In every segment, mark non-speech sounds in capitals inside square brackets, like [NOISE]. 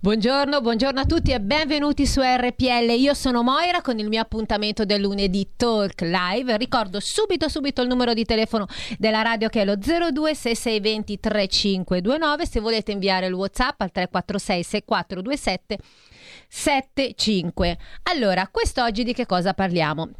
Buongiorno, buongiorno a tutti e benvenuti su RPL. Io sono Moira con il mio appuntamento del lunedì Talk Live. Ricordo subito subito il numero di telefono della radio che è lo 026620 3529 se volete inviare il WhatsApp al 346 6427 75. Allora, quest'oggi di che cosa parliamo?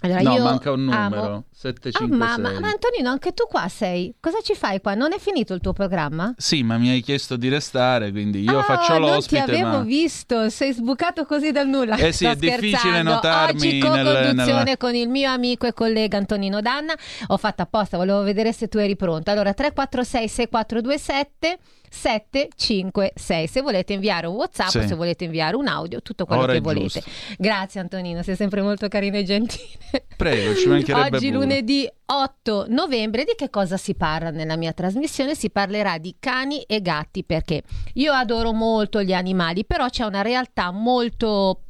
Allora, no, manca un numero. amo- 756. Ah, ma, ma- Antonino, anche tu qua sei. Cosa ci fai qua? Non è finito il tuo programma? Sì, ma mi hai chiesto di restare, quindi io Ah, faccio l'ospite, Non ti avevo ma... sei sei sbucato così dal nulla. Eh sì, Sto è difficile scherzando. notarmi Oggi nel- co-conduzione nella- con il mio amico e collega Antonino Danna. Ho fatto apposta, volevo vedere se tu eri pronto. Allora, 346 6427 756. Se volete inviare un WhatsApp, Sì. se volete inviare un audio, tutto quello Ora che volete. giusto. Grazie Antonino, sei sempre molto carino e gentile. Prego, ci mancherebbe Oggi pure. lunedì 8 novembre di che cosa si parla nella mia trasmissione? Si parlerà di cani e gatti perché io adoro molto gli animali, però c'è una realtà molto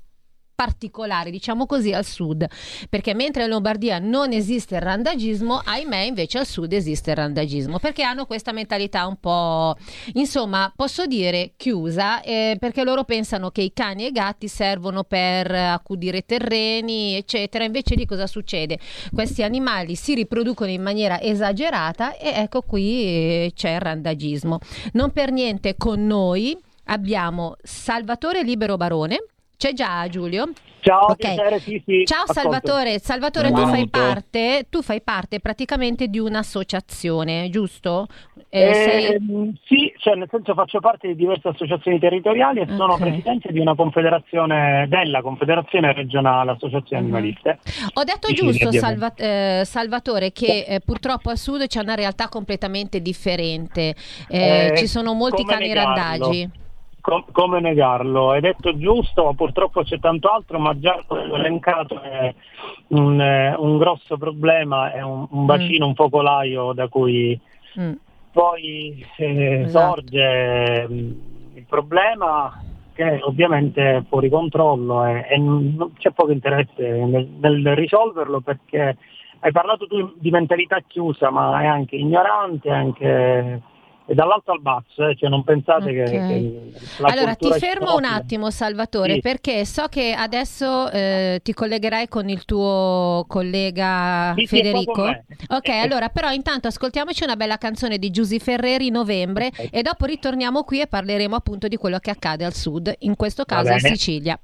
particolare, diciamo così, al sud, perché mentre in Lombardia non esiste il randagismo, ahimè invece al sud esiste il randagismo, perché hanno questa mentalità un po', insomma, posso dire chiusa, eh, perché loro pensano che i cani e i gatti servono per accudire terreni, eccetera, invece di cosa succede? Questi animali si riproducono in maniera esagerata e ecco qui eh, c'è il randagismo. Non per niente con noi abbiamo Salvatore Libero Barone. C'è già Giulio? Ciao, Ok. piacere, sì, sì, Ciao ascolto. Salvatore, Salvatore tu fai, parte, tu fai parte praticamente di un'associazione, giusto? Eh, Eh, sei- Sì, cioè nel senso faccio parte di diverse associazioni territoriali e sono Ok. presidente di una confederazione, della Confederazione Regionale Associazioni Mhm. Animaliste. Ho detto giusto. Salva- eh, Salvatore, che eh, purtroppo al sud c'è una realtà completamente differente. Eh, Eh, ci sono molti cani negarlo? randagi. Com- come negarlo? Hai detto giusto, ma purtroppo c'è tanto altro, ma già quello elencato è un, eh, un grosso problema, è un, un bacino, un focolaio da cui Mm. poi eh, Esatto. sorge mh, il problema che ovviamente è fuori controllo e, e c'è poco interesse nel, nel risolverlo perché hai parlato tu di mentalità chiusa ma è anche ignorante, anche e dall'alto al basso, eh, cioè non pensate che, Ok. che la Allora ti fermo un attimo, Salvatore, Sì. perché so che adesso eh, ti collegherai con il tuo collega Sì, sì, Federico. me. Ok, Eh, allora però intanto ascoltiamoci una bella canzone di Giusy Ferreri Novembre Ok. e dopo ritorniamo qui e parleremo appunto di quello che accade al sud, in questo caso in. Sicilia.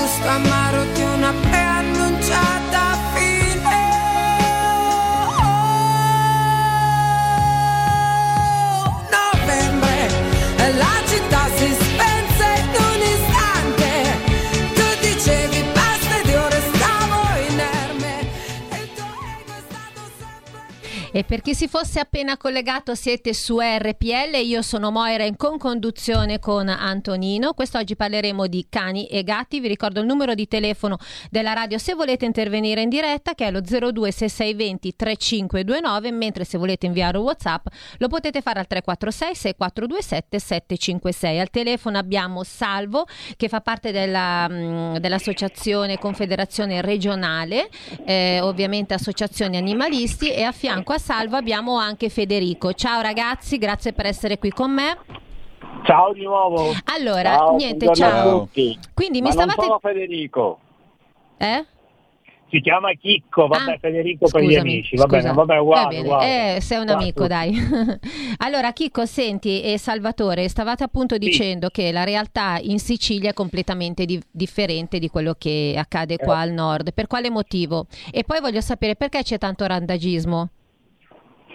Retrogusto amaro di una preannunciata fine. Novembre, la città si spense in un istante. Tu dicevi basta ed io restavo inerme. E il tuo ego è stato sempre. E per chi si fosse appena collegato, siete su RPL. Io sono Moira in conconduzione con Antonino. Quest'oggi parleremo di cani e gatti. Vi ricordo il numero di telefono della radio se volete intervenire in diretta, che è lo 026620 3529. Mentre se volete inviare un WhatsApp lo potete fare al 346 6427 756. Al telefono abbiamo Salvo, che fa parte della, mh, dell'associazione Confederazione Regionale, eh, ovviamente associazioni animalisti, e a fianco a Salvo abbiamo anche Federico. Ciao ragazzi, grazie per essere qui con me. Ciao di nuovo. Allora, Ciao, niente, ciao. a tutti. Quindi mi Ma non stavate... sono Federico. Eh? Si chiama Chicco, vabbè, Ah, Federico per gli scusami, amici, va scusa. bene, vabbè, Va uguale, bene, uguale. eh, sei un Uguale amico, dai. [LAUGHS] allora, Chicco, senti, e Salvatore, stavate appunto dicendo che la realtà in Sicilia è completamente di- differente di quello che accade qua Eh. al nord. Per quale motivo? E poi voglio sapere perché c'è tanto randagismo?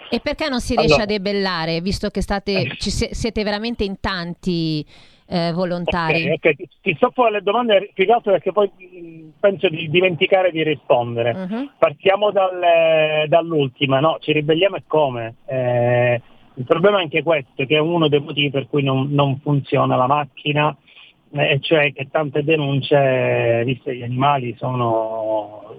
E perché non si riesce Allora. a debellare, visto che state, ci si- siete veramente in tanti eh, volontari? Ok, ok, ti- sto fuori le domande più che altro perché poi mh, penso di dimenticare di rispondere. Mhm. Partiamo dal- dall'ultima, no? Ci ribelliamo e come? Eh, il problema è anche questo, che è uno dei motivi per cui non, non funziona la macchina, eh, cioè che tante denunce, visto che gli animali sono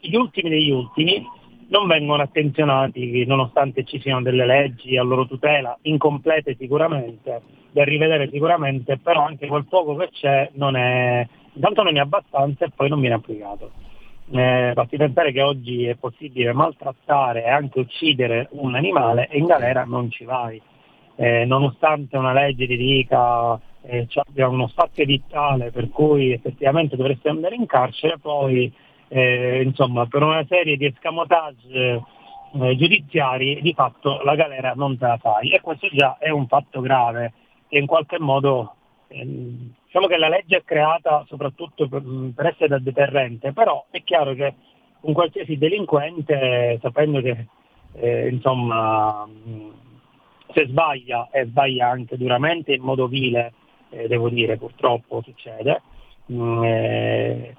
gli ultimi degli ultimi, non vengono attenzionati nonostante ci siano delle leggi a loro tutela, incomplete sicuramente, da rivedere sicuramente, però anche quel poco che c'è non è, intanto non è abbastanza e poi non viene applicato. Eh, basti pensare che oggi è possibile maltrattare e anche uccidere un animale e in galera non ci vai. Eh, nonostante una legge ti dica eh, c'è uno spazio edittale per cui effettivamente dovresti andare in carcere, poi eh, insomma per una serie di escamotage eh, giudiziari di fatto la galera non te la fai. E questo già è un fatto grave che in qualche modo ehm, diciamo che la legge è creata soprattutto per, per essere da deterrente, però è chiaro che un qualsiasi delinquente sapendo che eh, insomma mh, se sbaglia e sbaglia anche duramente in modo vile, eh, devo dire purtroppo succede, mh, eh,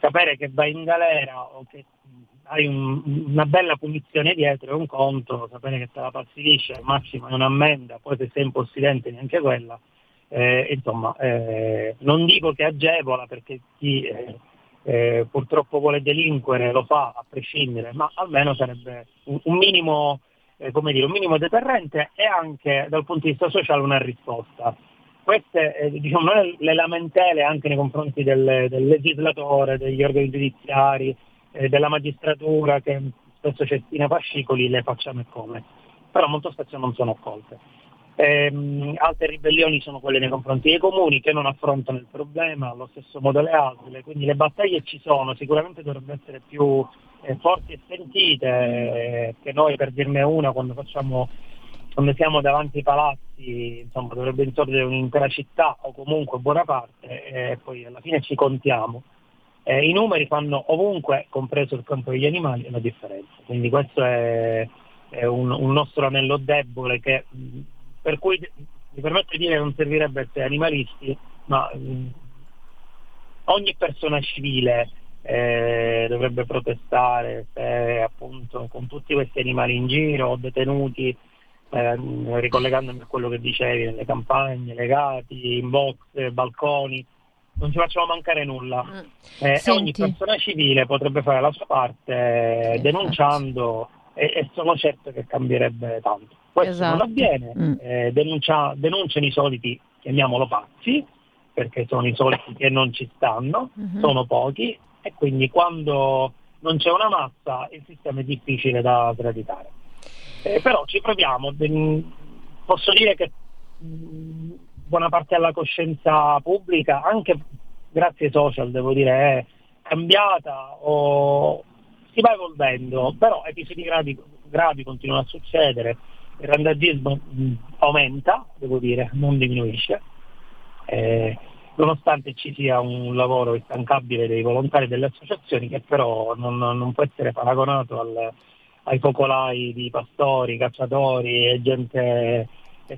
sapere che vai in galera o che hai un- una bella punizione dietro è un conto, sapere che te la passi liscia, al massimo è un'ammenda, poi se sei impossidente neanche quella, eh, insomma, eh, non dico che agevola perché chi eh, eh, purtroppo vuole delinquere lo fa a prescindere, ma almeno sarebbe un, un minimo, eh, come dire, un minimo deterrente e anche dal punto di vista sociale una risposta. Queste eh, diciamo, le lamentele anche nei confronti del, del legislatore, degli organi giudiziari, eh, della magistratura che spesso cestina fascicoli, le facciamo e come, però molto spesso non sono accolte. Ehm, altre ribellioni sono quelle nei confronti dei comuni che non affrontano il problema, allo stesso modo le altre, quindi le battaglie ci sono, sicuramente dovrebbero essere più eh, forti e sentite, eh, che noi per dirne una quando facciamo quando siamo davanti ai palazzi, insomma, dovrebbe insorgere un'intera città o comunque buona parte e poi alla fine ci contiamo. Eh, I numeri fanno ovunque, compreso il campo degli animali, la differenza. Quindi questo è, è un, un nostro anello debole che, per cui mi permetto di dire che non servirebbe essere animalisti, ma mh, ogni persona civile eh, dovrebbe protestare se appunto con tutti questi animali in giro o detenuti, ehm, ricollegandomi a quello che dicevi, nelle campagne, legati, in box, balconi, non ci facciamo mancare nulla. Mm. Eh, e ogni persona civile potrebbe fare la sua parte eh, denunciando e, e sono certo che cambierebbe tanto. Questo Esatto. non avviene, Mm. eh, denuncia- denunciano i soliti, chiamiamolo pazzi, perché sono i soliti che non ci stanno, Mhm. sono pochi e quindi quando non c'è una massa il sistema è difficile da sradicare. Eh, però ci proviamo, De- posso dire che mh, buona parte della coscienza pubblica, anche grazie ai social devo dire, è cambiata o si va evolvendo, però episodi gravi, gravi continuano a succedere. il randagismo mh, aumenta, devo dire, non diminuisce, eh, nonostante ci sia un lavoro instancabile dei volontari delle associazioni che però non, non può essere paragonato al, ai focolai di pastori, cacciatori e gente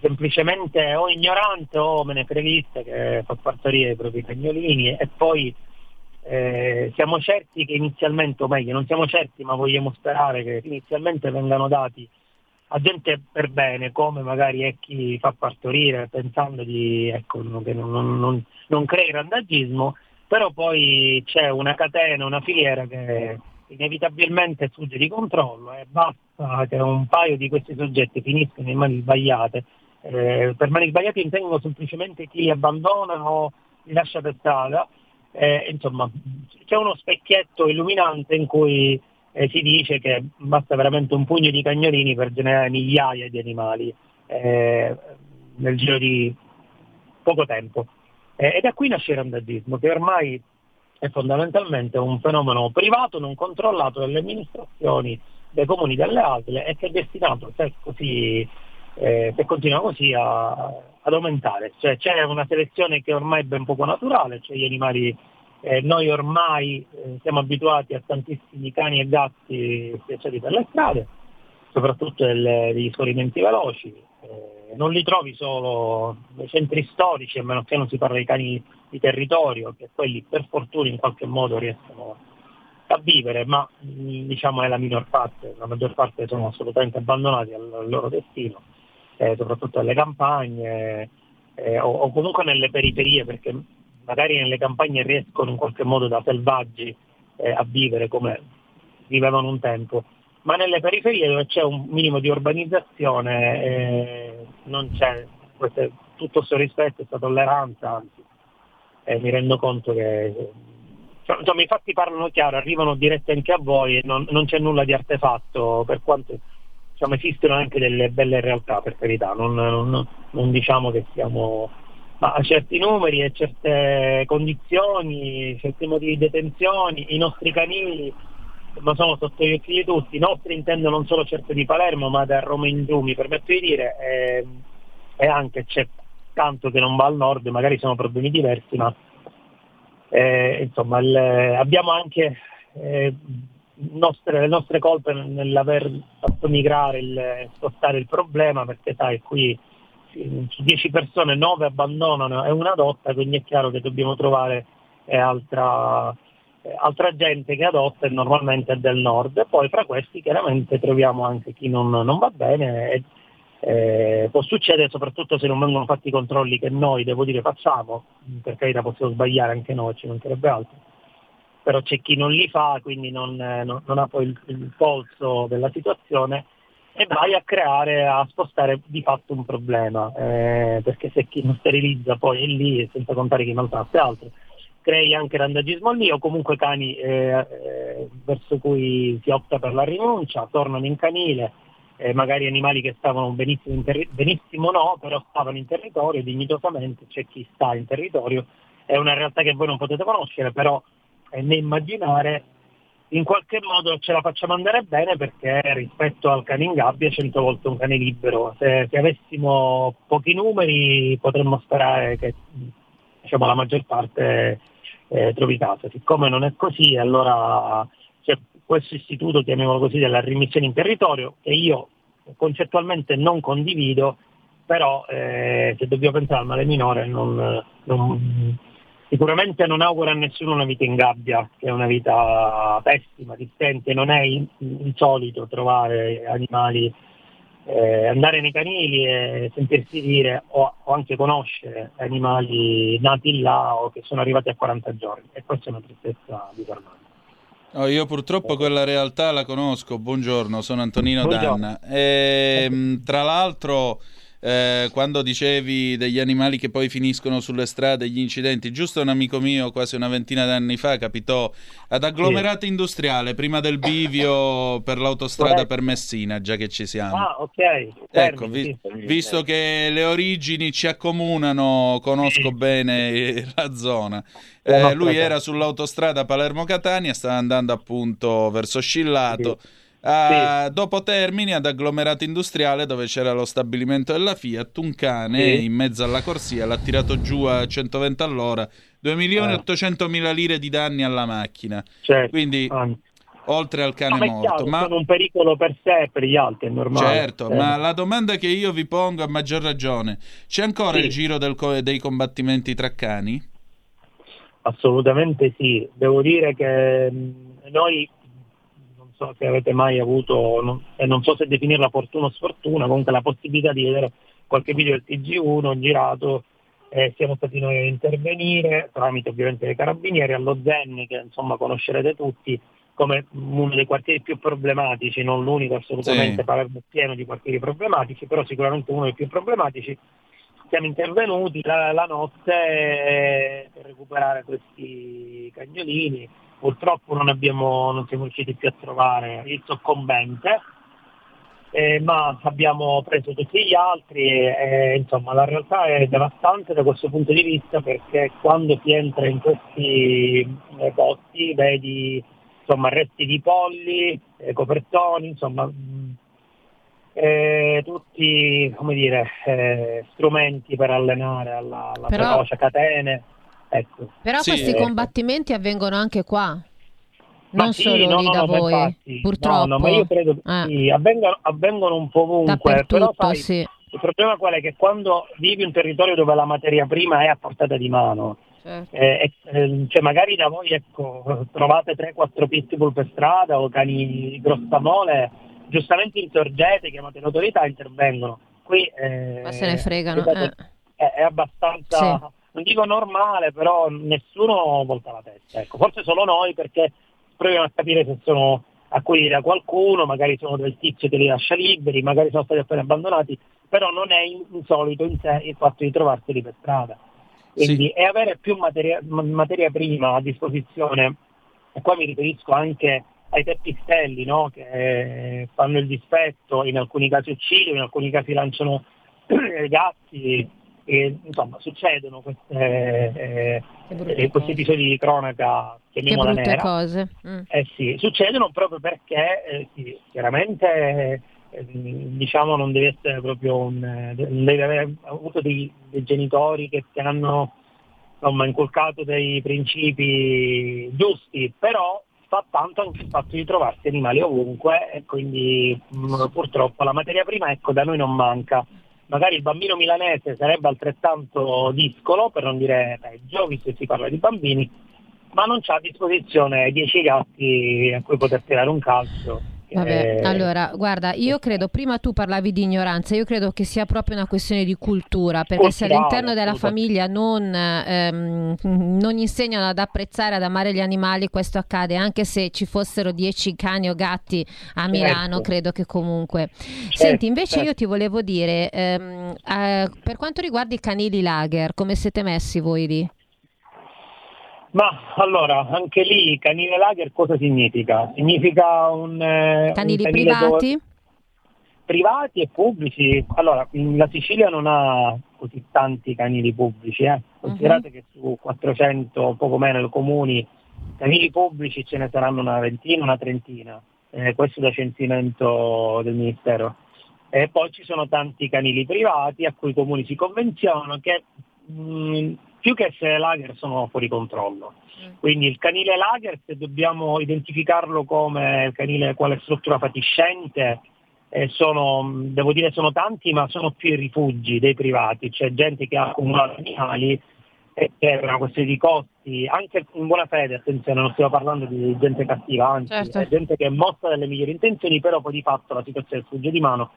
semplicemente o ignorante o menefreghista che fa partorire i propri cagnolini. E poi eh, siamo certi che inizialmente, o meglio, non siamo certi ma vogliamo sperare che inizialmente vengano dati a gente per bene, come magari è chi fa partorire pensando di, ecco, che non, non, non crei randagismo, però poi c'è una catena, una filiera che inevitabilmente sfugge di controllo e basta che un paio di questi soggetti finiscano in mani sbagliate. Eh, per mani sbagliate intendono semplicemente chi li abbandona o li lascia per strada. Eh, insomma, c'è uno specchietto illuminante in cui eh, si dice che basta veramente un pugno di cagnolini per generare migliaia di animali eh, nel giro di poco tempo. Eh, e da qui nasce il randagismo, che ormai è fondamentalmente un fenomeno privato non controllato dalle amministrazioni, dai comuni, dalle altre e che è destinato, se, così, eh, se continua così, a, ad aumentare. Cioè, c'è una selezione che ormai è ben poco naturale, cioè gli animali eh, noi ormai eh, siamo abituati a tantissimi cani e gatti schiacciati per le strade, soprattutto degli scorrimenti veloci. Non li trovi solo nei centri storici, a meno che non si parla di cani di territorio, che quelli per fortuna in qualche modo riescono a vivere, ma mm, diciamo è la minor parte, la maggior parte sono assolutamente abbandonati al, al loro destino, eh, soprattutto alle campagne eh, o, o comunque nelle periferie, perché magari nelle campagne riescono in qualche modo da selvaggi eh, a vivere come vivevano un tempo, ma nelle periferie dove c'è un minimo di urbanizzazione eh, non c'è questo, tutto questo rispetto, questa tolleranza, anzi eh, mi rendo conto che insomma, i fatti parlano chiaro, arrivano diretti anche a voi non, non c'è nulla di artefatto, per quanto diciamo, esistono anche delle belle realtà per carità, non, non, non diciamo che siamo ma a certi numeri e certe condizioni, certi modi di detenzione, i nostri canili ma sono sotto gli occhi di tutti, i nostri intendo non solo certo di Palermo ma da Roma in giù, mi permetto di dire, e, e anche c'è tanto che non va al nord, magari sono problemi diversi, ma eh, insomma il, abbiamo anche eh, nostre, le nostre colpe nell'aver fatto migrare, il, spostare il problema, perché sai qui su 10 persone 9 abbandonano e una adotta, quindi è chiaro che dobbiamo trovare eh, altra, eh, altra, gente che adotta e normalmente è del nord. E poi fra questi chiaramente troviamo anche chi non, non va bene. E, eh, può succedere soprattutto se non vengono fatti i controlli che noi, devo dire, facciamo, per carità possiamo sbagliare anche noi, ci mancherebbe altro, però c'è chi non li fa, quindi non, eh, non, ha poi il, il polso della situazione e vai a creare, a spostare di fatto un problema, eh, perché se chi non sterilizza poi è lì, senza contare chi maltratta e altro, crei anche randagismo lì o comunque cani eh, eh, verso cui si opta per la rinuncia, tornano in canile, eh, magari animali che stavano benissimo, in terri- benissimo no, però stavano in territorio dignitosamente, c'è chi sta in territorio, è una realtà che voi non potete conoscere, però né immaginare in qualche modo ce la facciamo andare bene perché rispetto al cane in gabbia è cento volte un cane libero. Se, se avessimo pochi numeri potremmo sperare che diciamo, la maggior parte eh, trovi casa. Siccome non è così, allora c'è questo istituto, chiamiamolo così, della rimissione in territorio, che io concettualmente non condivido, però eh, se dobbiamo pensare al male minore non, non Sicuramente non auguro a nessuno una vita in gabbia, che è una vita pessima, distente, non è insolito trovare animali, eh, andare nei canili e sentirsi dire o, o, anche conoscere animali nati là o che sono arrivati a 40 giorni e questa è una tristezza disarmante. Oh, io purtroppo quella realtà la conosco, buongiorno, sono Antonino buongiorno. Danna. E, ehm, tra l'altro eh, quando dicevi degli animali che poi finiscono sulle strade, gli incidenti, giusto un amico mio quasi una ventina d'anni fa capitò ad agglomerato sì. industriale prima del bivio per l'autostrada per Messina, già che ci siamo. Ah, ok. Ecco, vi, visto che le origini ci accomunano, conosco sì. bene [LAUGHS] la zona. Eh, lui era sull'autostrada Palermo-Catania, stava andando appunto verso Scillato. Sì Uh, sì. Dopo Termini, ad agglomerato industriale dove c'era lo stabilimento della Fiat, un cane sì. in mezzo alla corsia l'ha tirato giù a 120 all'ora, 2 milioni e 800 mila lire di danni alla macchina. Certo. Quindi, Anzi. oltre al cane ma morto. ma sono un pericolo per sé e per gli altri, è normale. Certo, eh. ma la domanda che io vi pongo a maggior ragione, c'è ancora sì. il giro co- dei combattimenti tra cani? Assolutamente sì, devo dire che noi so se avete mai avuto, non, e non so se definirla fortuna o sfortuna, comunque la possibilità di vedere qualche video del TG1 girato, eh, siamo stati noi a intervenire tramite ovviamente i carabinieri allo Zenni che insomma conoscerete tutti come uno dei quartieri più problematici, non l'unico assolutamente, sì. Palermo pieno di quartieri problematici, però sicuramente uno dei più problematici. Siamo intervenuti la, la notte eh, per recuperare questi cagnolini, purtroppo non, abbiamo, non siamo riusciti più a trovare il soccombente, eh, ma abbiamo preso tutti gli altri e eh, insomma la realtà è devastante da questo punto di vista perché quando si entra in questi eh, posti vedi insomma, resti di polli, eh, copertoni, insomma mh, eh, tutti come dire, eh, strumenti per allenare alla, alla Però... ferocia, catene. Ecco. Però sì, questi ecco. combattimenti avvengono anche qua. Non sì, solo no, lì no, da no, voi, infatti, purtroppo. No, ma io credo che eh. sì, avvengono, avvengono, un po' ovunque. Però, sai, sì. Il problema qual è? Che quando vivi un territorio dove la materia prima è a portata di mano, certo. eh, eh, cioè magari da voi ecco, trovate 3-4 pitbull per strada o cani di grossamole, giustamente insorgete, chiamate l'autorità e intervengono. Qui eh, ma se ne fregano. Eh. è, è, abbastanza... Non dico normale, però nessuno volta la testa. Ecco. Forse solo noi perché proviamo a capire se sono acquisiti da qualcuno, magari sono del tizio che li lascia liberi, magari sono stati appena abbandonati, però non è insolito in sé il fatto di trovarseli per strada. Quindi sì. e avere più materia, materia, prima a disposizione, e qua mi riferisco anche ai teppistelli no? che fanno il dispetto, in alcuni casi uccidono, in alcuni casi lanciano [CLEARS THROAT] gatti, e, insomma, succedono queste, eh, questi episodi di cronaca, chiamiamola che nera. cose. Mm. Eh sì, succedono proprio perché eh, sì, chiaramente eh, diciamo non deve essere proprio un deve aver avuto dei, dei genitori che ti hanno insomma, inculcato dei principi giusti, però fa tanto anche il fatto di trovarsi animali ovunque e quindi mh, mm, purtroppo la materia prima ecco da noi non manca magari il bambino milanese sarebbe altrettanto discolo, per non dire peggio, visto che si parla di bambini, ma non c'ha a disposizione 10 gatti a cui poter tirare un calcio Vabbè, eh... allora, guarda, io credo, prima tu parlavi di ignoranza, io credo che sia proprio una questione di cultura, perché Culturale, se all'interno della famiglia non, ehm, non, insegnano ad apprezzare, ad amare gli animali, questo accade, anche se ci fossero dieci cani o gatti a Milano, certo. credo che comunque. Certo, Senti, invece certo. io ti volevo dire, ehm, eh, per quanto riguarda i canili lager, come siete messi voi lì? Ma allora, anche lì canile lager cosa significa? Significa un... Eh, canili un privati? Dove... Privati e pubblici. Allora, la Sicilia non ha così tanti canili pubblici, eh. considerate uh-huh. che su 400, poco meno comuni, canili pubblici ce ne saranno una ventina, una trentina. Eh, questo da censimento del Ministero. E poi ci sono tanti canili privati a cui i comuni si convenzionano che mh, mm, più che essere lager sono fuori controllo. Mm. Quindi il canile lager, se dobbiamo identificarlo come il canile quale struttura fatiscente, eh, sono, devo dire sono tanti, ma sono più i rifugi dei privati, c'è gente che ha accumulato animali e per una questione di costi, anche in buona fede, attenzione, non stiamo parlando di gente cattiva, anzi certo. è gente che mostra delle migliori intenzioni, però poi di fatto la situazione sfugge di mano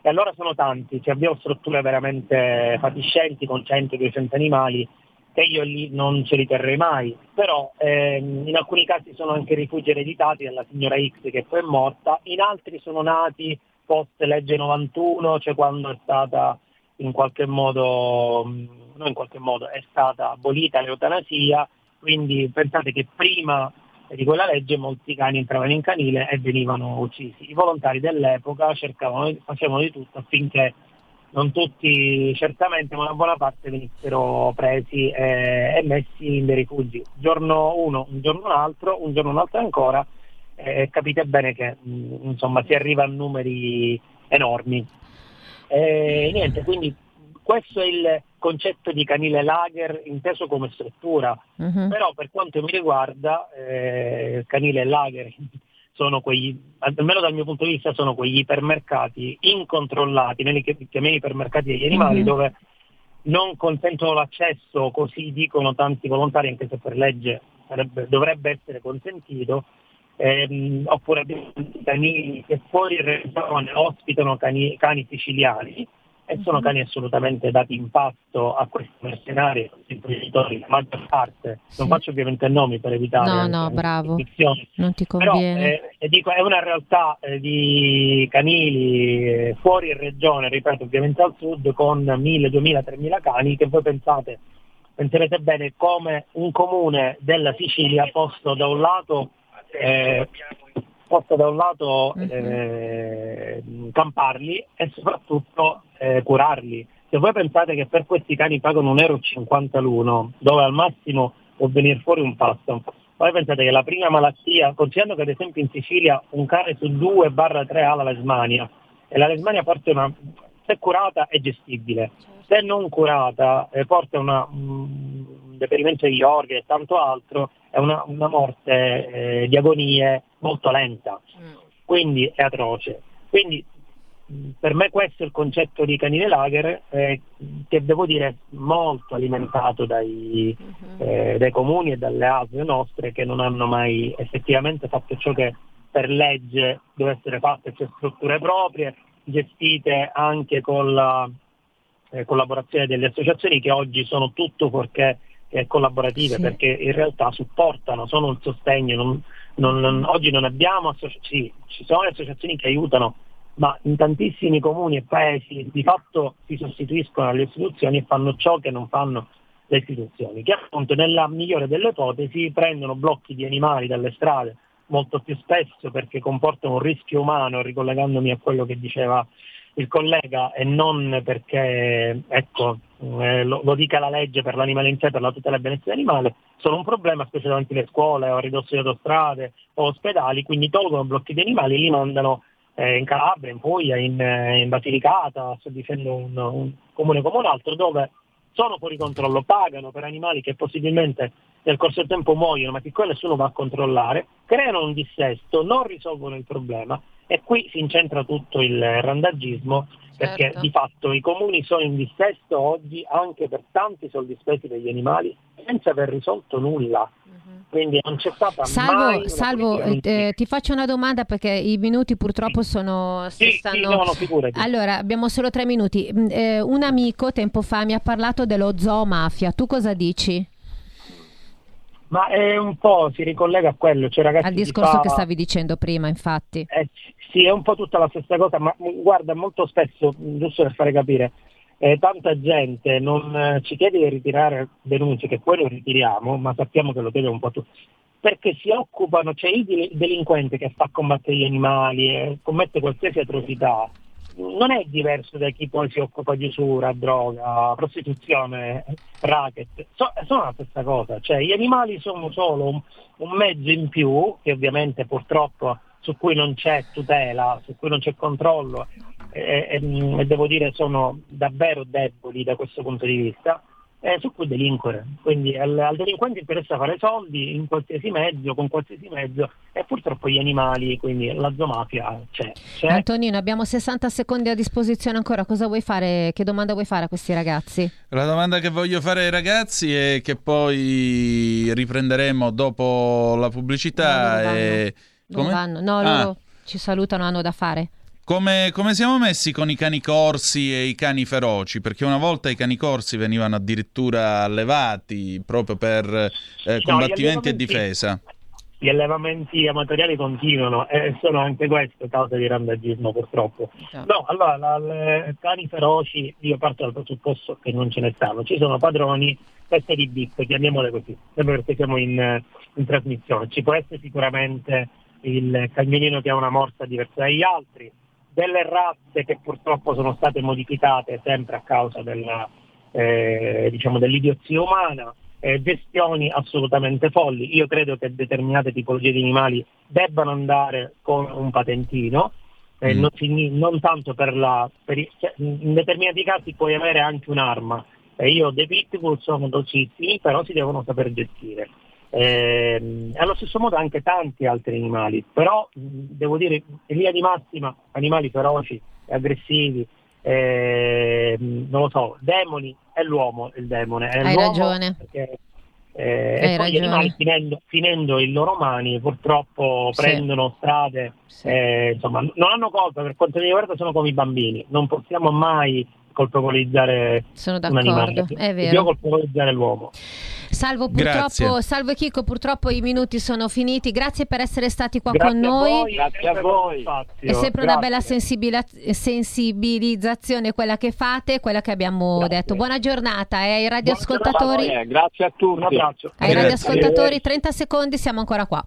e allora sono tanti, cioè abbiamo strutture veramente fatiscenti con 100-200 animali che io lì non ce li terrei mai, però ehm, in alcuni casi sono anche rifugi ereditati dalla signora X che poi è morta, in altri sono nati post legge 91, cioè quando è stata in qualche modo, non in qualche modo, è stata abolita l'eutanasia, quindi pensate che prima di quella legge molti cani entravano in canile e venivano uccisi. I volontari dell'epoca cercavano, facevano di tutto affinché non tutti certamente, ma una buona parte venissero presi e, e messi in dei rifugi. Giorno uno, un giorno un altro, un giorno un altro ancora, eh, capite bene che mh, mm, insomma, si arriva a numeri enormi. E, niente, quindi questo è il concetto di canile lager inteso come struttura, uh-huh. però per quanto mi riguarda eh, canile lager sono quegli, almeno dal mio punto di vista, sono quegli ipermercati incontrollati, noi li chiamiamo ipermercati degli animali, uh-huh. dove non consentono l'accesso, così dicono tanti volontari, anche se per legge sarebbe, dovrebbe essere consentito, ehm, oppure abbiamo canini che fuori regione ospitano cani, cani siciliani, e sono cani assolutamente dati in pasto a questi mercenari, a questi imprenditori, la maggior parte, sì. non faccio ovviamente nomi per evitare no, no, bravo. non ti conviene. Però, eh, dico, è una realtà eh, di canili eh, fuori regione, ripeto ovviamente al sud, con 1000, 2000, 3000 cani che voi pensate, penserete bene come un comune della Sicilia posto da un lato eh, possa da un lato mhm. eh, camparli e soprattutto eh, curarli. Se voi pensate che per questi cani pagano 1,50 euro l'uno, dove al massimo può venire fuori un pasto, voi pensate che la prima malattia, considerando che ad esempio in Sicilia un cane su 2-3 ha la lesmania, e la lesmania porta una, se curata è gestibile, se non curata eh, porta una, un deperimento degli organi e tanto altro, è una, una morte eh, di agonie molto lenta, mm. quindi è atroce. Quindi per me questo è il concetto di canile lager eh, che devo dire molto alimentato dai, uh-huh. eh, dai, comuni e dalle ASL nostre che non hanno mai effettivamente fatto ciò che per legge deve essere fatto, cioè strutture proprie, gestite anche con la eh, collaborazione delle associazioni che oggi sono tutto fuorché eh, collaborative sì. perché in realtà supportano, sono il sostegno. Non, non, non, oggi non abbiamo associazioni, sì, ci sono le associazioni che aiutano, ma in tantissimi comuni e paesi di fatto si sostituiscono alle istituzioni e fanno ciò che non fanno le istituzioni, che appunto nella migliore delle ipotesi prendono blocchi di animali dalle strade molto più spesso perché comportano un rischio umano, ricollegandomi a quello che diceva il collega e non perché ecco, eh, lo, lo, dica la legge per l'animale in sé, per la tutela del benessere animale, sono un problema specie davanti alle scuole o a ridosso di autostrade o ospedali, quindi tolgono blocchi di animali e li mandano eh, in Calabria, in Puglia, in, eh, in Basilicata, sto dicendo un, un comune come un altro, dove sono fuori controllo, pagano per animali che possibilmente nel corso del tempo muoiono, ma che quello nessuno va a controllare, creano un dissesto, non risolvono il problema e qui si incentra tutto il randaggismo perché certo. di fatto i comuni sono in dissesto oggi anche per tanti soldi spesi per gli animali senza aver risolto nulla. Uh-huh. Quindi non c'è stata Salvo, mai Salvo eh, ti faccio una domanda perché i minuti purtroppo sono... Sì, stanno... sì, no, no, allora, abbiamo solo tre minuti. Mm, eh, un amico tempo fa mi ha parlato dello zoo mafia. Tu cosa dici? Ma è un po', si ricollega a quello. Cioè, ragazzi, Al discorso fa... che stavi dicendo prima, infatti. Eh, sì, è un po' tutta la stessa cosa, ma guarda, molto spesso, giusto per fare capire, eh, tanta gente non eh, ci chiede di ritirare denunce, che poi lo ritiriamo, ma sappiamo che lo chiede un po' tutti, perché si occupano, c'è il delinquente che fa combattere gli animali e commette qualsiasi atrocità, non è diverso da chi poi si occupa di usura, droga, prostituzione, racket, so, sono la stessa cosa, cioè gli animali sono solo un, un mezzo in più, che ovviamente purtroppo su cui non c'è tutela, su cui non c'è controllo e, e, e devo dire sono davvero deboli da questo punto di vista, eh, su cui delinquere. Quindi al, al, delinquente interessa fare soldi in qualsiasi mezzo, con qualsiasi mezzo e purtroppo gli animali, quindi la zoomafia c'è, c'è. Antonino, abbiamo 60 secondi a disposizione ancora. Cosa vuoi fare? Che domanda vuoi fare a questi ragazzi? La domanda che voglio fare ai ragazzi è che poi riprenderemo dopo la pubblicità. No, e... Non vanno. No, loro ah. ci salutano, hanno da fare. Come, come, siamo messi con i cani corsi e i cani feroci? Perché una volta i cani corsi venivano addirittura allevati proprio per eh, no, combattimenti e difesa. Gli allevamenti amatoriali continuano e sono anche queste cause di randagismo purtroppo. No, allora, i cani feroci, io parto dal presupposto che non ce ne stanno, ci sono padroni, teste di bip, chiamiamole così, sempre perché siamo in, in trasmissione. Ci può essere sicuramente il cagnolino che ha una morsa diversa dagli altri, delle razze che purtroppo sono state modificate sempre a causa della, eh, diciamo, dell'idiozia umana, eh, gestioni assolutamente folli. Io credo che determinate tipologie di animali debbano andare con un patentino, eh, Mm. non, non tanto per la... per cioè, in determinati casi puoi avere anche un'arma. E io dei pitbull sono docissimi, però si devono saper gestire. Ehm, allo stesso modo anche tanti altri animali, però devo dire in linea di massima animali feroci e aggressivi, ehm, non lo so, demoni è l'uomo il demone. È Hai ragione. perché, eh, Hai e poi gli ragione. animali finendo, finendo in loro mani purtroppo Sì. prendono strade, Sì. eh, insomma non hanno colpa, per quanto mi riguarda sono come i bambini, non possiamo mai colpevolizzare Sono un animale, d'accordo, è dobbiamo vero. colpevolizzare l'uomo. Salvo purtroppo, salvo Chicco, purtroppo i minuti sono finiti. Grazie per essere stati qua Grazie con a noi. voi, Grazie a voi. È sempre una Grazie. bella sensibila- sensibilizzazione quella che fate, quella che abbiamo Grazie. detto. Buona giornata e ai Buona radioascoltatori. Eh, grazie a tutti. Un abbraccio. Ai Grazie. radioascoltatori 30 secondi, siamo ancora qua.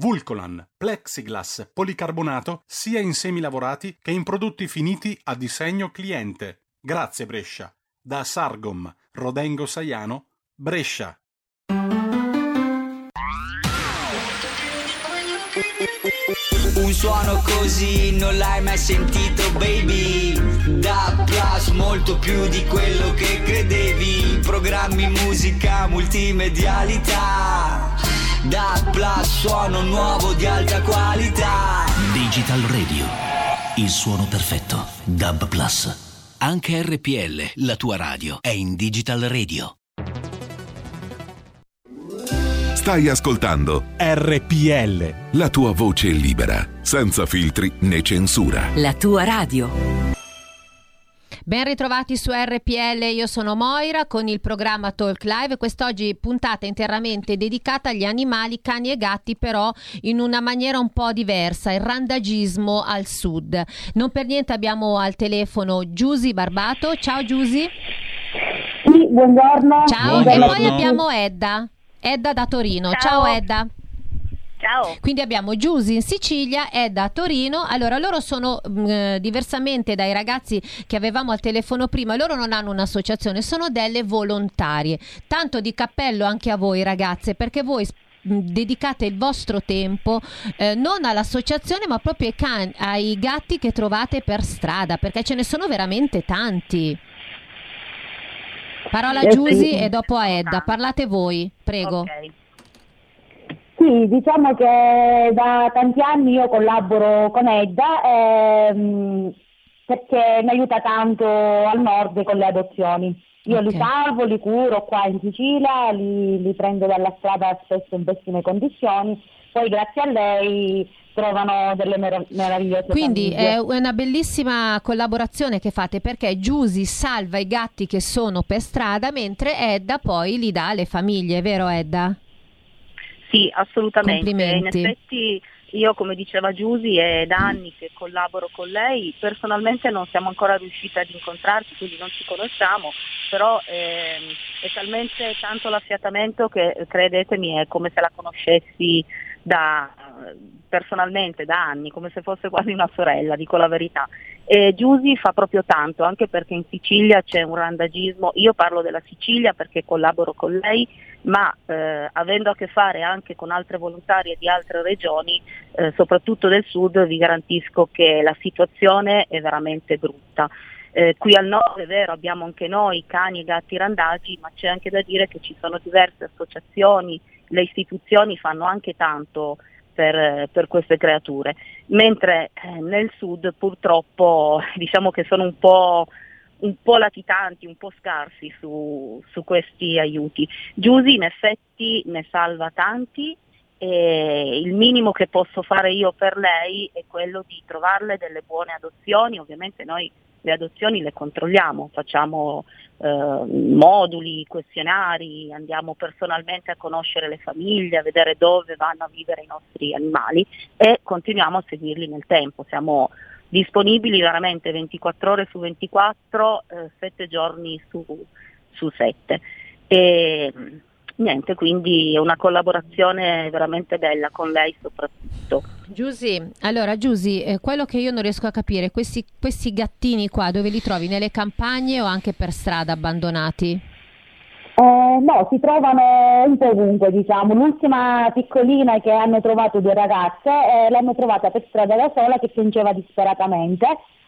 Vulcolan, plexiglass, policarbonato sia in semi lavorati che in prodotti finiti a disegno cliente. Grazie Brescia. Da Sargom, Rodengo Saiano, Brescia. Un suono così non l'hai mai sentito, baby. Da Plus molto più di quello che credevi. Programmi, musica, multimedialità. Da Plus suono nuovo di alta qualità. Digital Radio. Il suono perfetto. Dub Plus. Anche RPL, la tua radio, è in Digital Radio. Stai ascoltando RPL. la tua voce libera, senza filtri né censura. La tua radio. Ben ritrovati su RPL, io sono Moira con il programma Talk Live. Quest'oggi puntata interamente dedicata agli animali, cani e gatti, però in una maniera un po' diversa, il randagismo al sud. Non per niente abbiamo al telefono Giusy Barbato. Ciao Giusy. Sì, buongiorno. Ciao. Buongiorno. E poi abbiamo Edda. Edda da Torino. Ciao, Ciao. Edda. Ciao. Quindi abbiamo Giusy in Sicilia, Edda a Torino. Allora, loro sono mh, eh, diversamente dai ragazzi che avevamo al telefono prima, loro non hanno un'associazione, sono delle volontarie. Tanto di cappello anche a voi ragazze, perché voi mh, dedicate il vostro tempo eh, non all'associazione, ma proprio ai, can- ai gatti che trovate per strada, perché ce ne sono veramente tanti. Parola a Giusy e dopo a Edda. Parlate voi, prego. Ok. Sì, diciamo che da tanti anni io collaboro con Edda ehm, perché mi aiuta tanto al nord con le adozioni. Io Ok. li salvo, li curo qua in Sicilia, li, li prendo dalla strada spesso in pessime condizioni, poi grazie a lei trovano delle merav- meravigliose Quindi famiglie. è una bellissima collaborazione che fate perché Giusy salva i gatti che sono per strada mentre Edda poi li dà alle famiglie, vero Edda? Sì, assolutamente. In effetti io come diceva Giusy è da anni che collaboro con lei, personalmente non siamo ancora riusciti ad incontrarci, quindi non ci conosciamo, però ehm, è talmente tanto l'affiatamento che credetemi è come se la conoscessi da, personalmente da anni, come se fosse quasi una sorella, dico la verità. E Giusy fa proprio tanto, anche perché in Sicilia c'è un randagismo, io parlo della Sicilia perché collaboro con lei, ma eh, avendo a che fare anche con altre volontarie di altre regioni, eh, soprattutto del sud, vi garantisco che la situazione è veramente brutta. Eh, qui al nord è vero, abbiamo anche noi cani e gatti randagi, ma c'è anche da dire che ci sono diverse associazioni, le istituzioni fanno anche tanto per, per queste creature, mentre eh, nel sud purtroppo [LAUGHS] diciamo che sono un po' un po' latitanti, un po' scarsi su, su questi aiuti. Giusy in effetti ne salva tanti e il minimo che posso fare io per lei è quello di trovarle delle buone adozioni, ovviamente noi le adozioni le controlliamo, facciamo eh, moduli, questionari, andiamo personalmente a conoscere le famiglie, a vedere dove vanno a vivere i nostri animali e continuiamo a seguirli nel tempo. Siamo disponibili veramente 24 ore su 24, eh, 7 giorni su, su 7. E, niente, quindi è una collaborazione veramente bella con lei soprattutto. Giusy, allora Giusy, eh, quello che io non riesco a capire, questi, questi gattini qua dove li trovi? Nelle campagne o anche per strada abbandonati? Eh, no, si trovano un po' ovunque, diciamo. L'ultima piccolina che hanno trovato due ragazze eh, l'hanno trovata per strada da sola che piangeva disperatamente.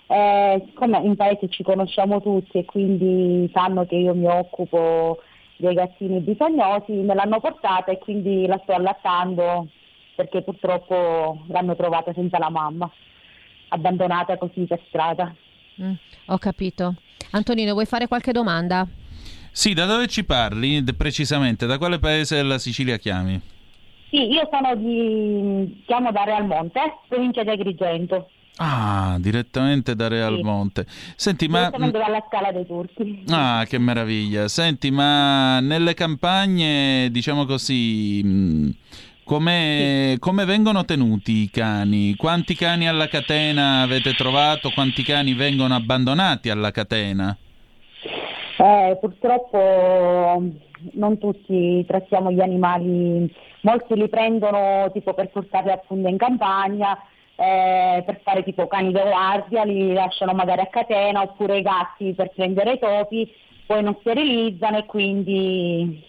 Eh, siccome in paese ci conosciamo tutti e quindi sanno che io mi occupo dei gattini bisognosi, me l'hanno portata e quindi la sto allattando perché purtroppo l'hanno trovata senza la mamma, abbandonata così per strada. Mm, ho capito. Antonino, vuoi fare qualche domanda? Sì, da dove ci parli precisamente? Da quale paese della Sicilia chiami? Sì, io sono di chiamo da Realmonte, provincia di Agrigento. Ah, direttamente da Realmonte. Senti, ma dalla Scala dei Turchi. Ah, che meraviglia. Senti, ma nelle campagne, diciamo così, mh, come, come vengono tenuti i cani? Quanti cani alla catena avete trovato? Quanti cani vengono abbandonati alla catena? Eh, purtroppo non tutti trattiamo gli animali, molti li prendono tipo per portarli appunto in campagna, eh, per fare tipo cani da guardia, li lasciano magari a catena, oppure i gatti per prendere i topi, poi non sterilizzano e quindi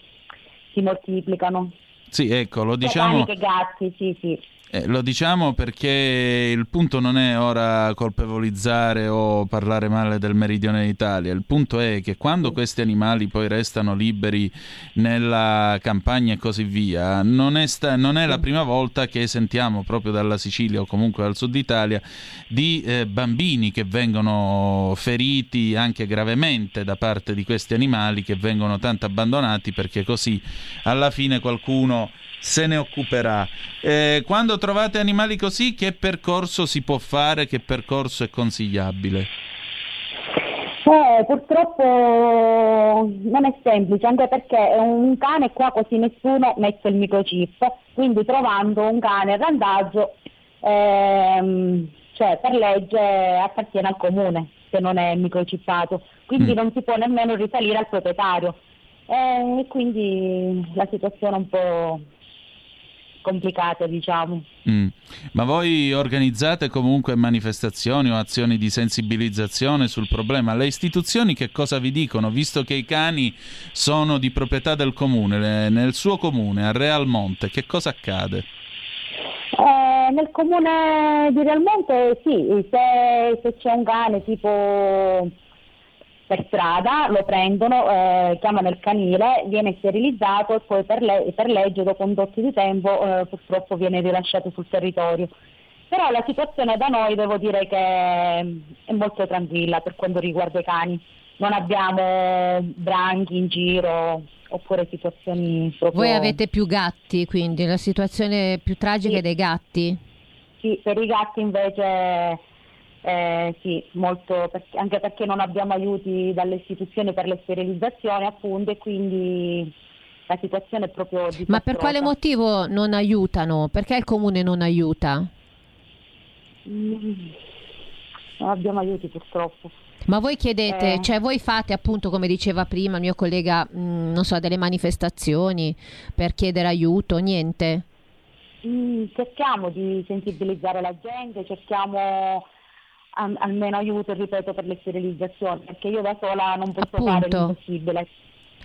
si moltiplicano. Sì, ecco, lo Sia diciamo. cani che gatti, sì, sì. Eh, lo diciamo perché il punto non è ora colpevolizzare o parlare male del meridione d'Italia, il punto è che quando questi animali poi restano liberi nella campagna e così via, non è, sta- non è la prima volta che sentiamo proprio dalla Sicilia o comunque dal sud Italia di eh, bambini che vengono feriti anche gravemente da parte di questi animali che vengono tanto abbandonati perché così alla fine qualcuno se ne occuperà. Eh, quando trovate animali così, che percorso si può fare? Che percorso è consigliabile? Eh, purtroppo non è semplice, anche perché un cane qua così nessuno mette il microchip, quindi trovando un cane a randaggio, ehm, cioè per legge appartiene al comune se non è microchippato, quindi Mm. non si può nemmeno risalire al proprietario. Eh, E quindi la situazione è un po' complicata, diciamo. Mm. Ma voi organizzate comunque manifestazioni o azioni di sensibilizzazione sul problema? Le istituzioni che cosa vi dicono, visto che i cani sono di proprietà del comune, le- nel suo comune, a Realmonte, che cosa accade? Eh, nel comune di Realmonte sì, se, se c'è un cane tipo per strada lo prendono, eh, chiamano il canile, viene sterilizzato e poi per, le- per legge dopo un tot di tempo eh, purtroppo viene rilasciato sul territorio. Però la situazione da noi devo dire che è molto tranquilla per quanto riguarda i cani. Non abbiamo branchi in giro oppure situazioni proprio... Voi avete più gatti, quindi la situazione più tragica Sì. è dei gatti? Sì, per i gatti invece eh, sì, molto, perché- anche perché non abbiamo aiuti dalle istituzioni per le sterilizzazioni appunto e quindi la situazione è proprio Ma per quale disastrosa. motivo non aiutano? Perché il comune non aiuta? Mm, non abbiamo aiuti purtroppo. Ma voi chiedete, Eh. cioè voi fate appunto come diceva prima il mio collega, mh, non so, delle manifestazioni per chiedere aiuto, niente? Mm, cerchiamo di sensibilizzare la gente, cerchiamo al- almeno aiuto, ripeto, per le sterilizzazioni, perché io da sola non posso fare Appunto. l'impossibile.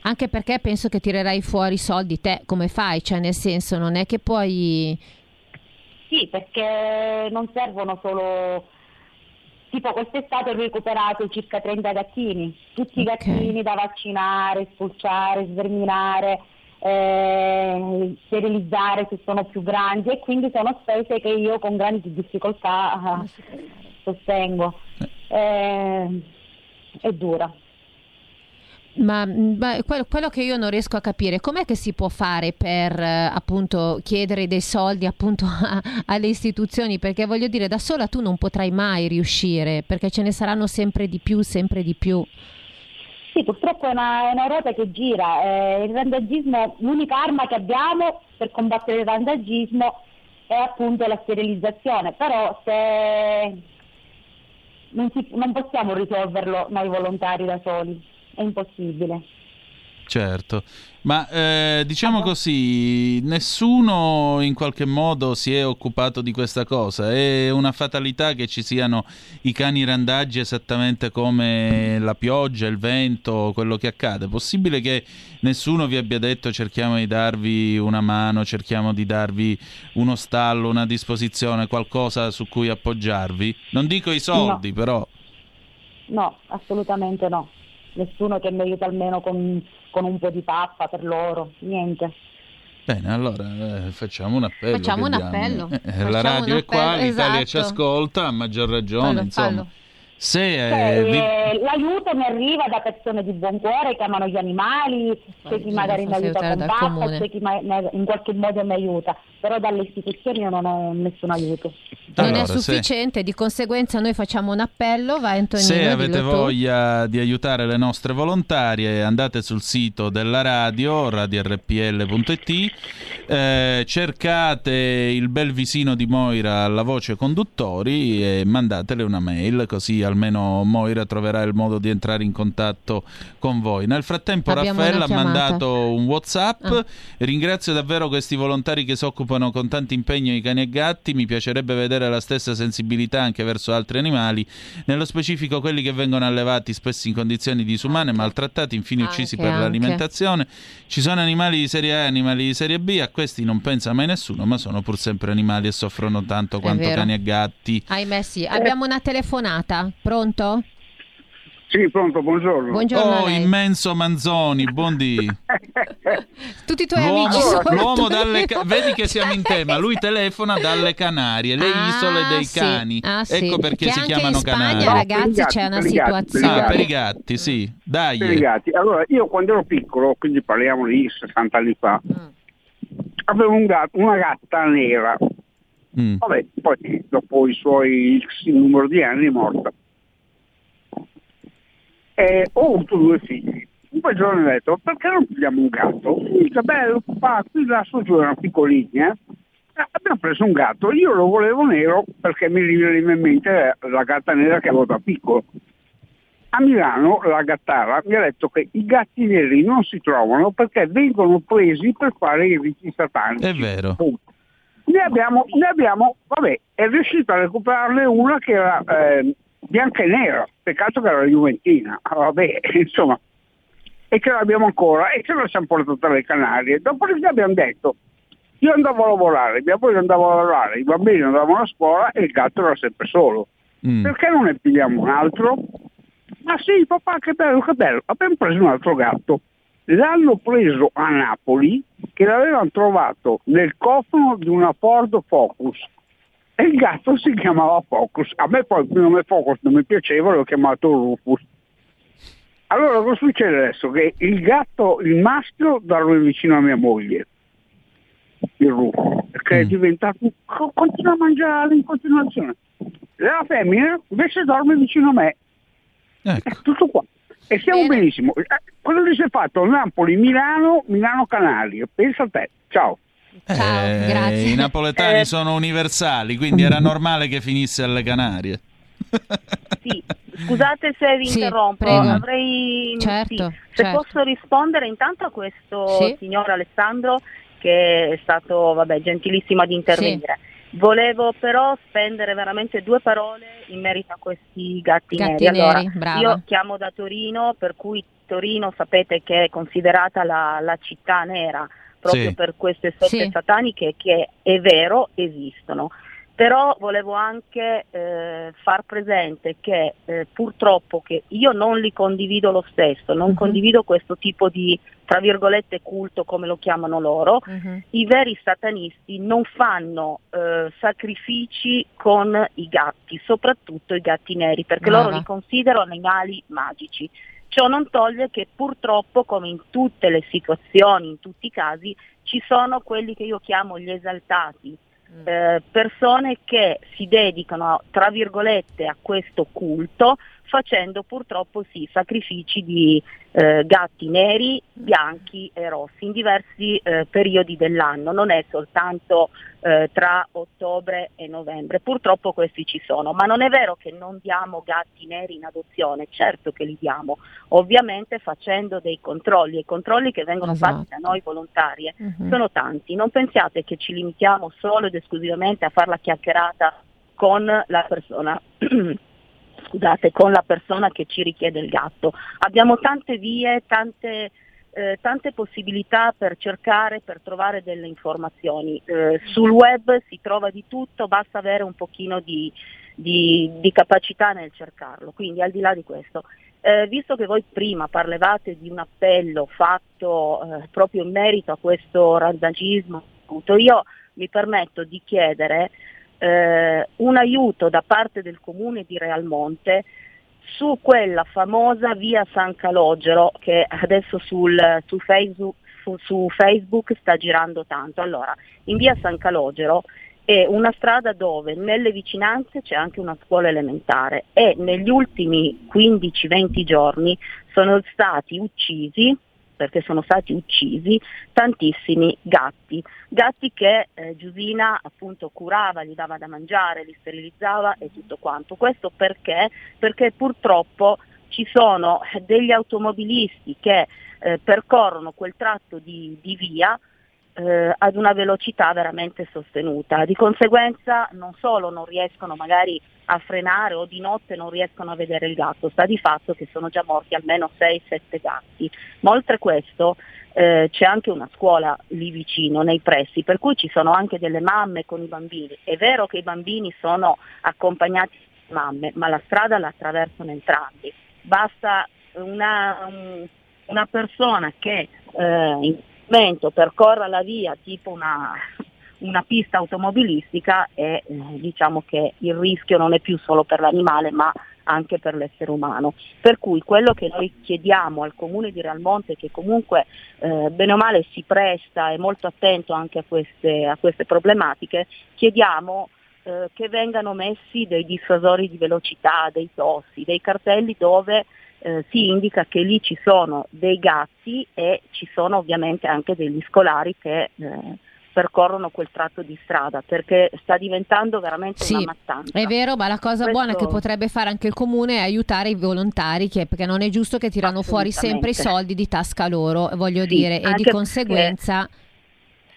Anche perché penso che tirerai fuori soldi te, come fai? Cioè nel senso non è che puoi... Sì, perché non servono solo... Tipo quest'estate ho recuperato circa 30 gattini, tutti i gattini da vaccinare, spulciare, sverminare, eh, sterilizzare se sono più grandi e quindi sono spese che io con grandi difficoltà eh, sostengo. Eh, è dura. Ma, ma quello, quello che io non riesco a capire, com'è che si può fare per eh, appunto chiedere dei soldi appunto [LAUGHS] a- alle istituzioni? Perché voglio dire, da sola tu non potrai mai riuscire, perché ce ne saranno sempre di più, sempre di più. Sì, purtroppo è una, è una ruota che gira. eh, il randagismo, l'unica arma che abbiamo per combattere il randagismo è appunto la sterilizzazione, però se non, si- non possiamo risolverlo noi volontari da soli, è impossibile. Certo, ma eh, diciamo così, nessuno in qualche modo si è occupato di questa cosa, è una fatalità che ci siano i cani randaggi esattamente come la pioggia, il vento, quello che accade. Possibile che nessuno vi abbia detto cerchiamo di darvi una mano, cerchiamo di darvi uno stallo, una disposizione, qualcosa su cui appoggiarvi? Non dico i soldi, però... No, assolutamente no. Nessuno che mi aiuta almeno con, con un po' di pappa per loro, niente. Bene, allora eh, facciamo un appello. Facciamo un appello. Eh, Facciamo la radio un è qua, appello, l'Italia ci esatto. ascolta, a maggior ragione, Fallo, insomma. fallo. Se Cioè, eh, vi- eh, l'aiuto mi arriva da persone di buon cuore che amano gli animali, c'è chi magari mi aiuta con pasta, c'è chi ma- in qualche modo mi aiuta, però dalle istituzioni io non ho nessun aiuto. Non Allora, è se- sufficiente, di conseguenza noi facciamo un appello, vai Antonino, Se avete dillo tu. voglia di aiutare le nostre volontarie, andate sul sito della radio, radiorpl.it, eh, cercate il bel visino di Moira alla voce conduttori e mandatele una mail, così almeno Moira troverà il modo di entrare in contatto con voi. Nel frattempo Abbiamo Raffaella ha mandato un WhatsApp. Ah. Ringrazio davvero questi volontari che si occupano con tanto impegno di cani e gatti. Mi piacerebbe vedere la stessa sensibilità anche verso altri animali, nello specifico quelli che vengono allevati spesso in condizioni disumane, maltrattati, infine uccisi Anche, per anche. l'alimentazione. Ci sono animali di serie A e animali di serie B, a questi non pensa mai nessuno, ma sono pur sempre animali e soffrono tanto quanto cani e gatti. Ahimè sì, abbiamo una telefonata, pronto? Sì, pronto, buongiorno. Buongiorno Oh, immenso Manzoni, buondì. [LAUGHS] Tutti i tuoi L'uomo, amici sono l'uomo dalle ca- vedi che siamo in tema, lui [LAUGHS] telefona dalle Canarie, le Ah, isole dei sì. cani. Ah, sì. Ecco perché Che si anche chiamano in Spagna, Canarie. ragazzi, per i c'è gatti, una per i gatti, per i situazione. Ah, per i gatti, sì. Dai. Per i gatti. Allora, io quando ero piccolo, quindi parliamo di 60 anni fa, avevo un gatto, una gatta nera. Mm. Vabbè, poi dopo i suoi X numero di anni è morta. E ho avuto due figli. Un bel giorno ho detto, perché non pigliamo un gatto? Mi dice, bello, papà, qui là su giù erano piccolini, eh. Eh, Abbiamo preso un gatto, io lo volevo nero perché mi riveniva in mente la gatta nera che avevo da piccolo. A Milano la gattara mi ha detto che i gatti neri non si trovano perché vengono presi per fare i riti satanici. È vero. Punto. Ne abbiamo, ne abbiamo, vabbè, è riuscito a recuperarne una che era eh, bianca e nera, peccato che era la Juventina, Ah, vabbè, [LAUGHS] insomma, e che l'abbiamo ancora e ce la siamo portata alle Canarie. Dopodiché abbiamo detto, io andavo a lavorare, mia moglie andava a lavorare, i bambini andavano a scuola e il gatto era sempre solo. Mm. Perché non ne pigliamo un altro? Ma sì, papà, che bello, che bello. Abbiamo preso un altro gatto. L'hanno preso a Napoli, che l'avevano trovato nel cofano di una Ford Focus. E il gatto si chiamava Focus. A me poi il nome Focus non mi piaceva, l'ho chiamato Rufus. Allora cosa succede adesso? Che il gatto, il maschio, dorme vicino a mia moglie, il Rufus, perché è diventato, co- continua a mangiare in continuazione. La femmina invece dorme vicino a me. Ecco. Tutto qua. E siamo benissimo. Eh, Cosa gli si è fatto? Napoli-Milano, Milano-Canarie. Pensa a te. Ciao. Eh, I napoletani sono universali, quindi era normale che finisse alle Canarie. Scusate se vi Sì, interrompo, prego. avrei Certo, sì, se certo. posso rispondere intanto a questo Sì. signor Alessandro che è stato vabbè, gentilissimo ad intervenire. Volevo però spendere veramente due parole in merito a questi gatti, Gatti neri. Allora, neri, io chiamo da Torino, per cui Torino sapete che è considerata la, la città nera proprio Sì. per queste sette Sì. sataniche che è vero esistono. Però volevo anche eh, far presente che eh, purtroppo che io non li condivido lo stesso, non condivido questo tipo di, tra virgolette, culto come lo chiamano loro, i veri satanisti non fanno eh, sacrifici con i gatti, soprattutto i gatti neri, perché Brava. loro li considerano animali magici. Ciò non toglie che purtroppo, come in tutte le situazioni, in tutti i casi, ci sono quelli che io chiamo gli esaltati, eh, persone che si dedicano, tra virgolette, a questo culto, facendo purtroppo sì, sacrifici di eh, gatti neri, bianchi e rossi in diversi eh, periodi dell'anno, non è soltanto eh, tra ottobre e novembre, purtroppo questi ci sono, ma non è vero che non diamo gatti neri in adozione, certo che li diamo, ovviamente facendo dei controlli. E i controlli che vengono fatti da noi volontarie Mhm. sono tanti, non pensiate che ci limitiamo solo ed esclusivamente a fare la chiacchierata con la persona [CLEARS THROAT] scusate, con la persona che ci richiede il gatto. Abbiamo tante vie, tante, eh, tante possibilità per cercare, per trovare delle informazioni. Eh, sul web si trova di tutto, basta avere un pochino di, di- di capacità nel cercarlo. Quindi al di là di questo, eh, visto che voi prima parlavate di un appello fatto eh, proprio in merito a questo randagismo, io mi permetto di chiedere eh, un aiuto da parte del comune di Realmonte su quella famosa via San Calogero che adesso sul, su, Facebook, su- su Facebook sta girando tanto. Allora, in via San Calogero è una strada dove nelle vicinanze c'è anche una scuola elementare e negli ultimi 15-20 giorni sono stati uccisi perché sono stati uccisi tantissimi gatti, gatti che eh, Giusina appunto curava, gli dava da mangiare, li sterilizzava e tutto quanto. Questo perché? Perché purtroppo ci sono degli automobilisti che eh, percorrono quel tratto di, di via eh, ad una velocità veramente sostenuta. Di conseguenza non solo non riescono magari a frenare o di notte non riescono a vedere il gatto, sta di fatto che sono già morti almeno 6-7 gatti. Ma oltre questo eh, c'è anche una scuola lì vicino, nei pressi, per cui ci sono anche delle mamme con i bambini. È vero che i bambini sono accompagnati da mamme, ma la strada la attraversano entrambi. Basta una, un- una persona che eh, in momento percorra la via tipo una, una pista automobilistica e eh, diciamo che il rischio non è più solo per l'animale ma anche per l'essere umano. Per cui quello che noi chiediamo al comune di Realmonte, che comunque eh, bene o male si presta, è molto attento anche a queste, a queste problematiche, chiediamo eh, che vengano messi dei dissuasori di velocità, dei tossi, dei cartelli dove eh, si indica che lì ci sono dei gatti e ci sono ovviamente anche degli scolari che eh, percorrono quel tratto di strada perché sta diventando veramente Sì, una mattanza. È vero, ma la cosa Questo- buona che potrebbe fare anche il comune è aiutare i volontari, che- perché non è giusto che tirano fuori sempre i soldi di tasca loro, voglio Sì, dire, e di anche perché- conseguenza...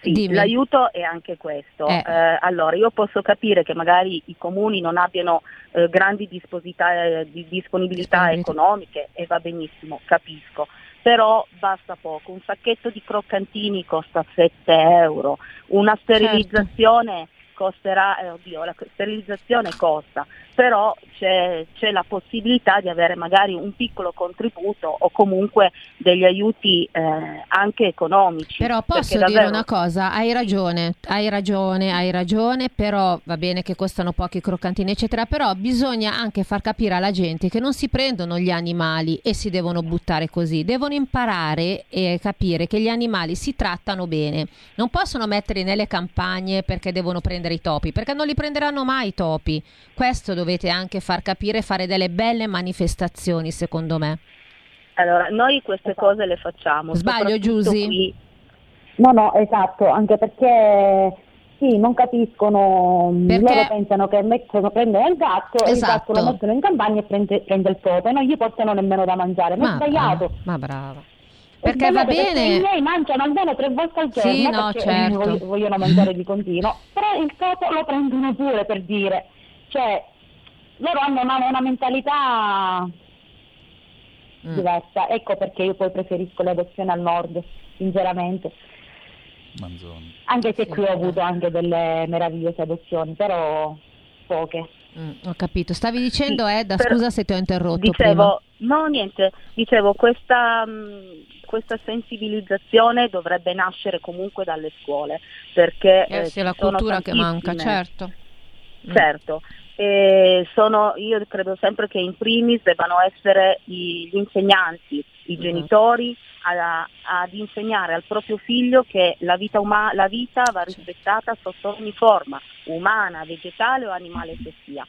Sì, Dimmi. l'aiuto è anche questo. Eh. Eh, allora, io posso capire che magari i comuni non abbiano eh, grandi disposita- eh, di disponibilità economiche e va benissimo, capisco. Però basta poco, un sacchetto di croccantini costa 7 euro, una sterilizzazione costerà, eh, oddio, la sterilizzazione costa, però c'è, c'è la possibilità di avere magari un piccolo contributo o comunque degli aiuti eh, anche economici. Però posso dire davvero- una cosa, hai ragione, hai ragione, hai ragione, però va bene che costano pochi croccantini eccetera, però bisogna anche far capire alla gente che non si prendono gli animali e si devono buttare così, devono imparare e capire che gli animali si trattano bene, non possono metterli nelle campagne perché devono prendere i topi, perché non li prenderanno mai i topi, questo dovete anche far capire fare delle belle manifestazioni secondo me. Allora, noi queste cose le facciamo. Sbaglio, Giusy? qui- No, no, esatto, anche perché sì, non capiscono, Perché- loro pensano che mettono, prendono il gatto e il Esatto. gatto lo mettono in campagna e prende, prende il topo e non gli portano nemmeno da mangiare, ma è Ma sbagliato. brava, ma brava. Perché va bene. I miei mangiano almeno tre volte al giorno Sì, no, perché certo. voglio- vogliono mangiare di continuo, però il topo lo prendono pure per dire, cioè loro hanno una, una mentalità Mm. diversa, ecco perché io poi preferisco le adozioni al nord, sinceramente. Manzoni. Anche se qui ho avuto anche delle meravigliose adozioni, però poche. Mm, ho capito. Stavi dicendo, Edda, per- scusa se ti ho interrotto Dicevo, no niente, dicevo questa, mh, questa sensibilizzazione dovrebbe nascere comunque dalle scuole perché. Eh, eh, sì, è la cultura che manca, certo. Certo, e sono, io credo sempre che in primis debbano essere i- gli insegnanti, i Esatto. genitori a- ad insegnare al proprio figlio che la vita, uma- la vita va rispettata sotto ogni forma, umana, vegetale o animale che sia.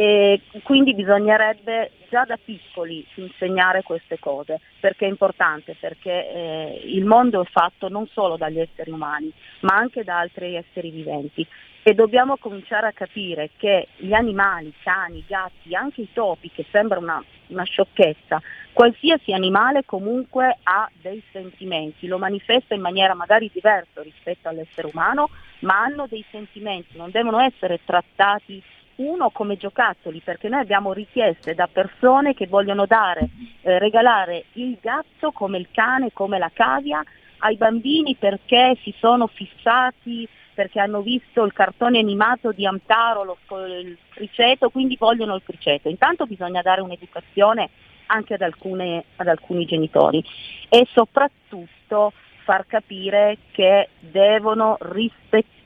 E quindi bisognerebbe già da piccoli insegnare queste cose, perché è importante, perché eh, il mondo è fatto non solo dagli esseri umani, ma anche da altri esseri viventi. E dobbiamo cominciare a capire che gli animali, cani, gatti, anche i topi, che sembra una, una sciocchezza, qualsiasi animale comunque ha dei sentimenti, lo manifesta in maniera magari diversa rispetto all'essere umano, ma hanno dei sentimenti, non devono essere trattati uno come giocattoli, perché noi abbiamo richieste da persone che vogliono dare, eh, regalare il gatto come il cane, come la cavia ai bambini perché si sono fissati, perché hanno visto il cartone animato di Amtaro, lo il criceto, quindi vogliono il criceto. Intanto bisogna dare un'educazione anche ad, alcune- ad alcuni genitori e soprattutto far capire che devono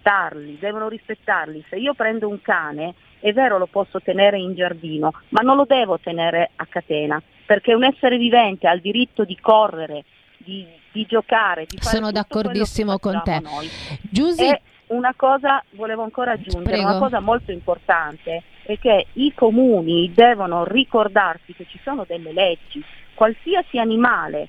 rispettarli, devono rispettarli. Se io prendo un cane, è vero lo posso tenere in giardino, ma non lo devo tenere a catena, perché un essere vivente ha il diritto di correre, di, di giocare, di fare Sono d'accordissimo con te. noi. Giusy, E una cosa volevo ancora aggiungere, Prego. una cosa molto importante è che i comuni devono ricordarsi che ci sono delle leggi, qualsiasi animale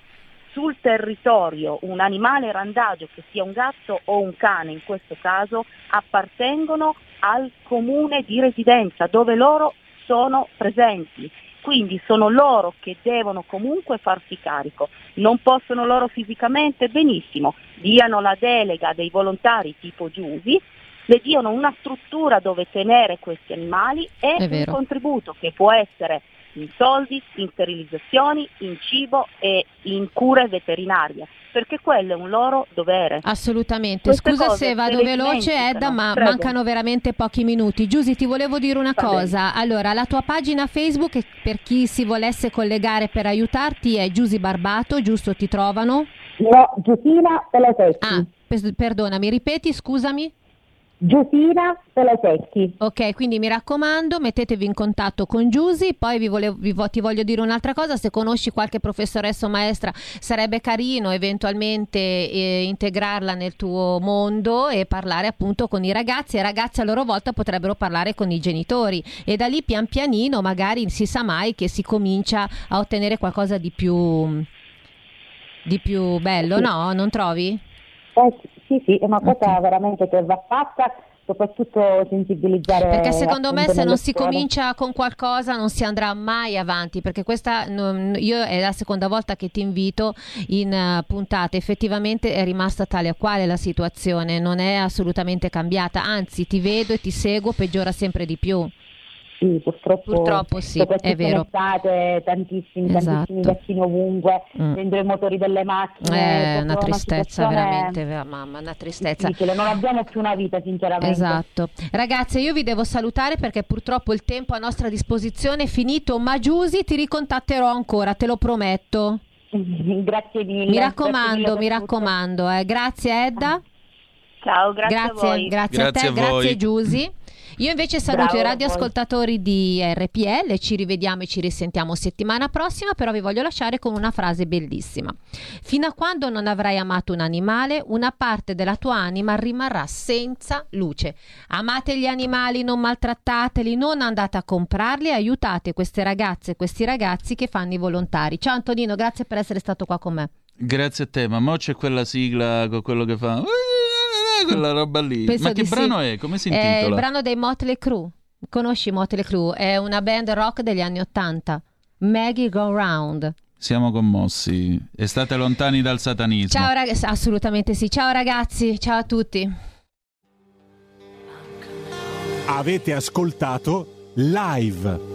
sul territorio, un animale randagio che sia un gatto o un cane in questo caso, appartengono al comune di residenza dove loro sono presenti. Quindi sono loro che devono comunque farsi carico. Non possono loro fisicamente? Benissimo, diano la delega dei volontari tipo Giusi, le diano una struttura dove tenere questi animali e un contributo che può essere in soldi, in sterilizzazioni, in cibo e in cure veterinarie, perché quello è un loro dovere. Assolutamente, Queste scusa se vado se veloce. Edda, ma Prego. mancano veramente pochi minuti. Giusy, ti volevo dire una Va bene. cosa. Allora, la tua pagina Facebook, per chi si volesse collegare per aiutarti, è Giusy Barbato, giusto? Ti trovano? No, Giusina Pelosecchi. Ah, perdonami, ripeti, scusami. Giusina Pelosecchi. Ok, quindi mi raccomando, mettetevi in contatto con Giusy, poi vi volevo- vi ti voglio dire un'altra cosa, se conosci qualche professoressa o maestra sarebbe carino eventualmente eh, integrarla nel tuo mondo e parlare appunto con i ragazzi e i ragazzi a loro volta potrebbero parlare con i genitori e da lì pian pianino magari si sa mai che si comincia a ottenere qualcosa di più, di più bello, no? Non trovi? Eh, sì, sì, è una cosa veramente che va fatta, soprattutto sensibilizzare. Perché secondo me se non si scuole. comincia con qualcosa non si andrà mai avanti, perché questa io è la seconda volta che ti invito in eh, puntata, effettivamente è rimasta tale e quale la situazione, non è assolutamente cambiata, anzi ti vedo e ti seguo, peggiora sempre di più. Sì, purtroppo, Purtroppo sì, è vero. in estate, tantissimi, Esatto. tantissimi gattini ovunque, Mm. dentro i motori delle macchine. È proprio una tristezza situazione veramente, vera- mamma, una tristezza. difficile, Non abbiamo più una vita, sinceramente. Esatto. Ragazze, io vi devo salutare perché purtroppo il tempo a nostra disposizione è finito, ma Giusy ti ricontatterò ancora, te lo prometto. [LAUGHS] Grazie mille. Mi raccomando, mille mi raccomando. eh. Grazie Edda. Ciao, grazie, a Grazie, voi. grazie, a Grazie te, a grazie Giusy. Io invece saluto Bravo, i radioascoltatori di RPL, ci rivediamo e ci risentiamo settimana prossima, però vi voglio lasciare con una frase bellissima. Fino a quando non avrai amato un animale, una parte della tua anima rimarrà senza luce. Amate gli animali, non maltrattateli, non andate a comprarli, aiutate queste ragazze e questi ragazzi che fanno i volontari. Ciao Antonino, grazie per essere stato qua con me. Grazie a te, ma mo c'è quella sigla con quello che fa... [LAUGHS] Quella roba lì. Penso ma che di sì. brano è? Come si È intitola? il brano dei Motley Crue. Conosci Motley Crue? È una band rock degli anni Ottanta. Maggie Go Round. Siamo commossi. E state lontani dal satanismo. Ciao ragazzi, assolutamente sì. Ciao ragazzi, ciao a tutti. Avete ascoltato live